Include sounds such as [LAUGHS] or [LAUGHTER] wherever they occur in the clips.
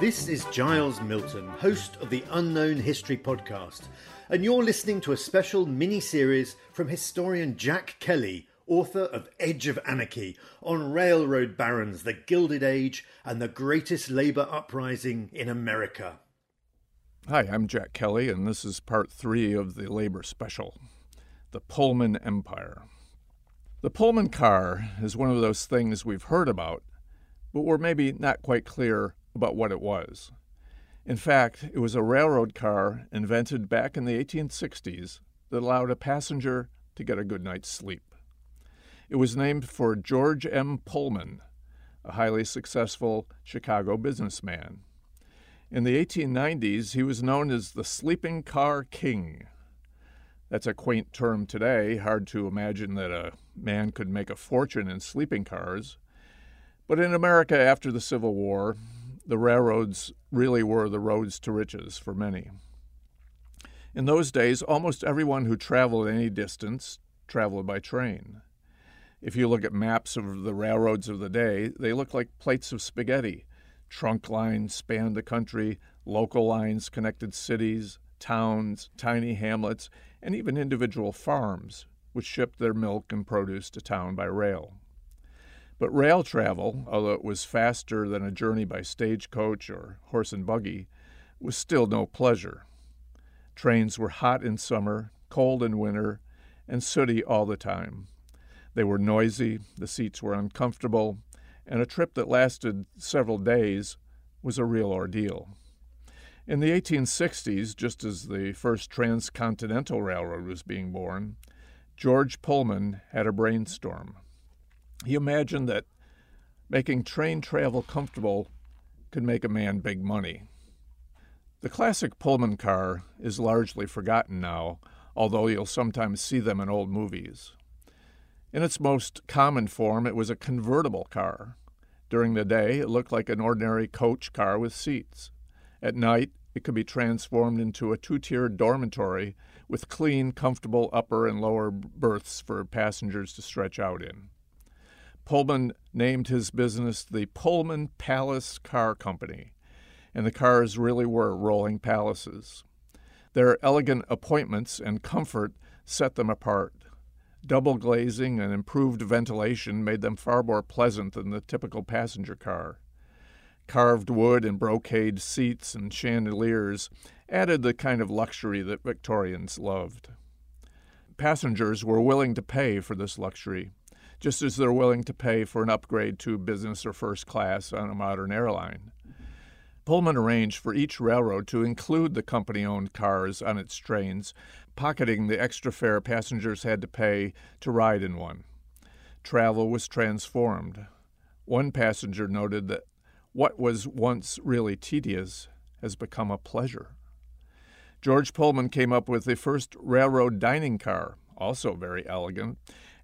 This is Giles Milton, host of the Unknown History Podcast, and you're listening to a special mini series from historian Jack Kelly, author of Edge of Anarchy, on railroad barons, the Gilded Age, and the greatest labor uprising in America. Hi, I'm Jack Kelly, and this is part three of the labor special The Pullman Empire. The Pullman car is one of those things we've heard about, but we're maybe not quite clear about what it was. In fact, it was a railroad car invented back in the 1860s that allowed a passenger to get a good night's sleep. It was named for George M. Pullman, a highly successful Chicago businessman. In the 1890s, he was known as the Sleeping Car King. That's a quaint term today, hard to imagine that a man could make a fortune in sleeping cars. But in America after the Civil War, the railroads really were the roads to riches for many. In those days, almost everyone who traveled any distance traveled by train. If you look at maps of the railroads of the day, they look like plates of spaghetti. Trunk lines spanned the country, local lines connected cities, towns, tiny hamlets, and even individual farms, which shipped their milk and produce to town by rail. But rail travel, although it was faster than a journey by stagecoach or horse and buggy, was still no pleasure. Trains were hot in summer, cold in winter, and sooty all the time. They were noisy, the seats were uncomfortable, and a trip that lasted several days was a real ordeal. In the 1860s, just as the first transcontinental railroad was being born, George Pullman had a brainstorm. He imagined that making train travel comfortable could make a man big money. The classic Pullman car is largely forgotten now, although you'll sometimes see them in old movies. In its most common form, it was a convertible car. During the day, it looked like an ordinary coach car with seats. At night, it could be transformed into a two tiered dormitory with clean, comfortable upper and lower berths for passengers to stretch out in. Pullman named his business the Pullman Palace Car Company, and the cars really were rolling palaces. Their elegant appointments and comfort set them apart. Double glazing and improved ventilation made them far more pleasant than the typical passenger car. Carved wood and brocade seats and chandeliers added the kind of luxury that Victorians loved. Passengers were willing to pay for this luxury just as they're willing to pay for an upgrade to business or first class on a modern airline. Pullman arranged for each railroad to include the company owned cars on its trains, pocketing the extra fare passengers had to pay to ride in one. Travel was transformed. One passenger noted that what was once really tedious has become a pleasure. George Pullman came up with the first railroad dining car, also very elegant,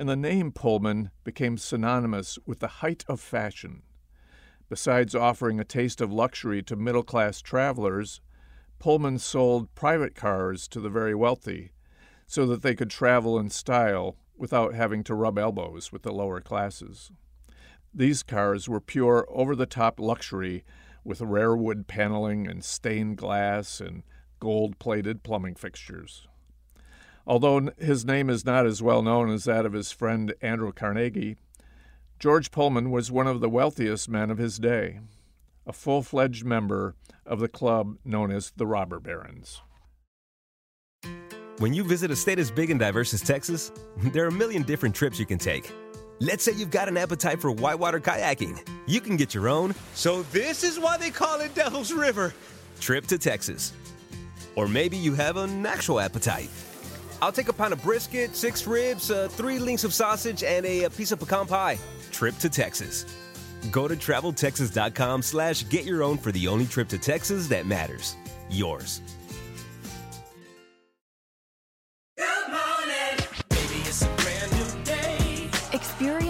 and the name Pullman became synonymous with the height of fashion. Besides offering a taste of luxury to middle class travelers, Pullman sold private cars to the very wealthy so that they could travel in style without having to rub elbows with the lower classes. These cars were pure over the top luxury with rare wood paneling and stained glass and gold plated plumbing fixtures. Although his name is not as well known as that of his friend Andrew Carnegie, George Pullman was one of the wealthiest men of his day, a full fledged member of the club known as the Robber Barons. When you visit a state as big and diverse as Texas, [LAUGHS] there are a million different trips you can take. Let's say you've got an appetite for whitewater kayaking. You can get your own. So, this is why they call it Devil's River trip to Texas. Or maybe you have an actual appetite I'll take a pound of brisket, six ribs, uh, three links of sausage, and a, a piece of pecan pie. Trip to Texas. Go to traveltexas.com slash get your own for the only trip to Texas that matters. Yours. Good morning. Baby, it's a brand new day. Experience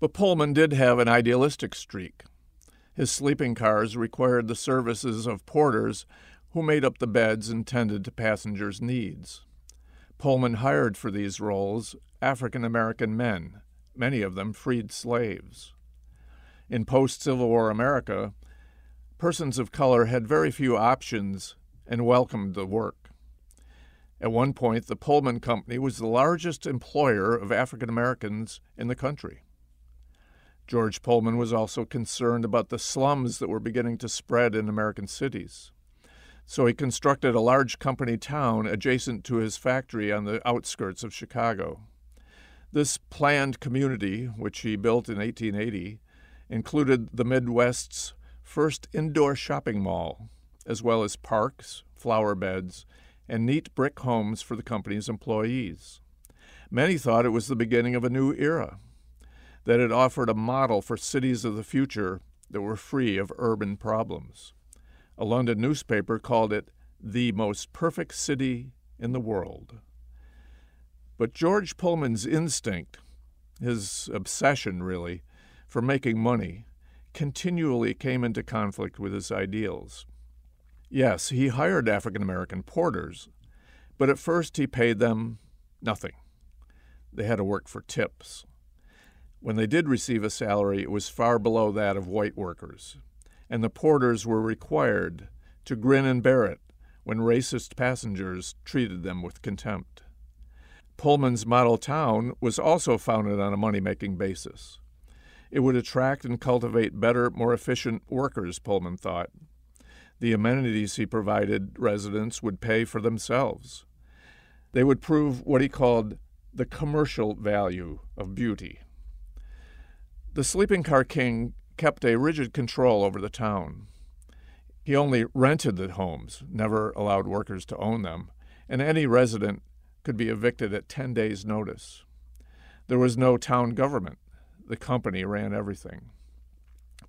But Pullman did have an idealistic streak. His sleeping cars required the services of porters who made up the beds and tended to passengers' needs. Pullman hired for these roles African American men, many of them freed slaves. In post Civil War America, persons of color had very few options and welcomed the work. At one point, the Pullman Company was the largest employer of African Americans in the country. George Pullman was also concerned about the slums that were beginning to spread in American cities. So he constructed a large company town adjacent to his factory on the outskirts of Chicago. This planned community, which he built in 1880, included the Midwest's first indoor shopping mall, as well as parks, flower beds, and neat brick homes for the company's employees. Many thought it was the beginning of a new era that it offered a model for cities of the future that were free of urban problems. A London newspaper called it the most perfect city in the world. But George Pullman's instinct, his obsession really, for making money, continually came into conflict with his ideals. Yes, he hired African American porters, but at first he paid them nothing. They had to work for tips. When they did receive a salary, it was far below that of white workers, and the porters were required to grin and bear it when racist passengers treated them with contempt. Pullman's model town was also founded on a money making basis. It would attract and cultivate better, more efficient workers, Pullman thought. The amenities he provided residents would pay for themselves. They would prove what he called the commercial value of beauty. The sleeping car king kept a rigid control over the town. He only rented the homes, never allowed workers to own them, and any resident could be evicted at 10 days' notice. There was no town government. The company ran everything.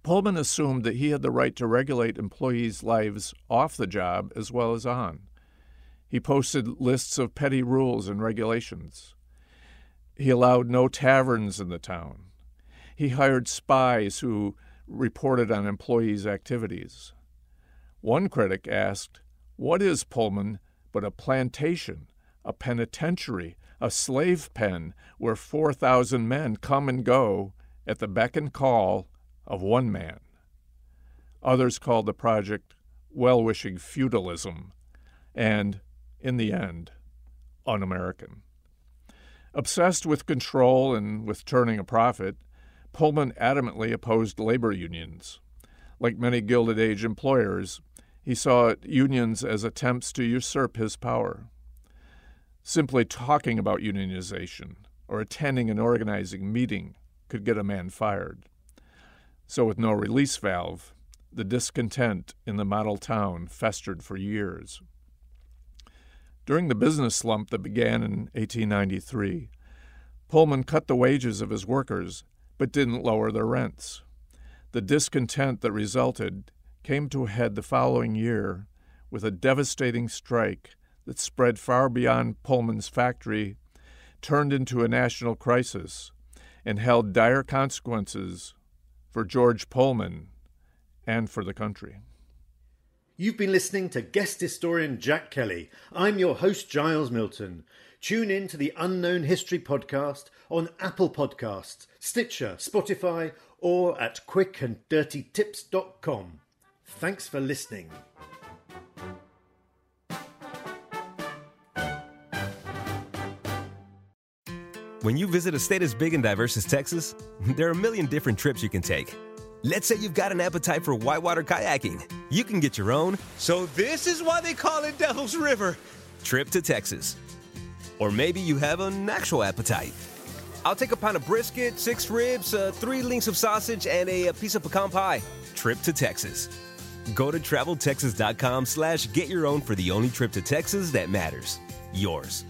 Pullman assumed that he had the right to regulate employees' lives off the job as well as on. He posted lists of petty rules and regulations. He allowed no taverns in the town. He hired spies who reported on employees' activities. One critic asked, What is Pullman but a plantation, a penitentiary, a slave pen where 4,000 men come and go at the beck and call of one man? Others called the project well wishing feudalism and, in the end, un American. Obsessed with control and with turning a profit, Pullman adamantly opposed labor unions. Like many Gilded Age employers, he saw unions as attempts to usurp his power. Simply talking about unionization or attending an organizing meeting could get a man fired. So, with no release valve, the discontent in the model town festered for years. During the business slump that began in 1893, Pullman cut the wages of his workers but didn't lower their rents. The discontent that resulted came to a head the following year with a devastating strike that spread far beyond Pullman's factory, turned into a national crisis, and held dire consequences for George Pullman and for the country. You've been listening to guest historian Jack Kelly. I'm your host, Giles Milton. Tune in to the Unknown History podcast on Apple Podcasts, Stitcher, Spotify, or at quickanddirtytips.com. Thanks for listening. When you visit a state as big and diverse as Texas, [LAUGHS] there are a million different trips you can take. Let's say you've got an appetite for whitewater kayaking. You can get your own, so this is why they call it Devil's River, trip to Texas. Or maybe you have an actual appetite. I'll take a pound of brisket, six ribs, uh, three links of sausage, and a, a piece of pecan pie. Trip to Texas. Go to traveltexas.com slash get your own for the only trip to Texas that matters. Yours.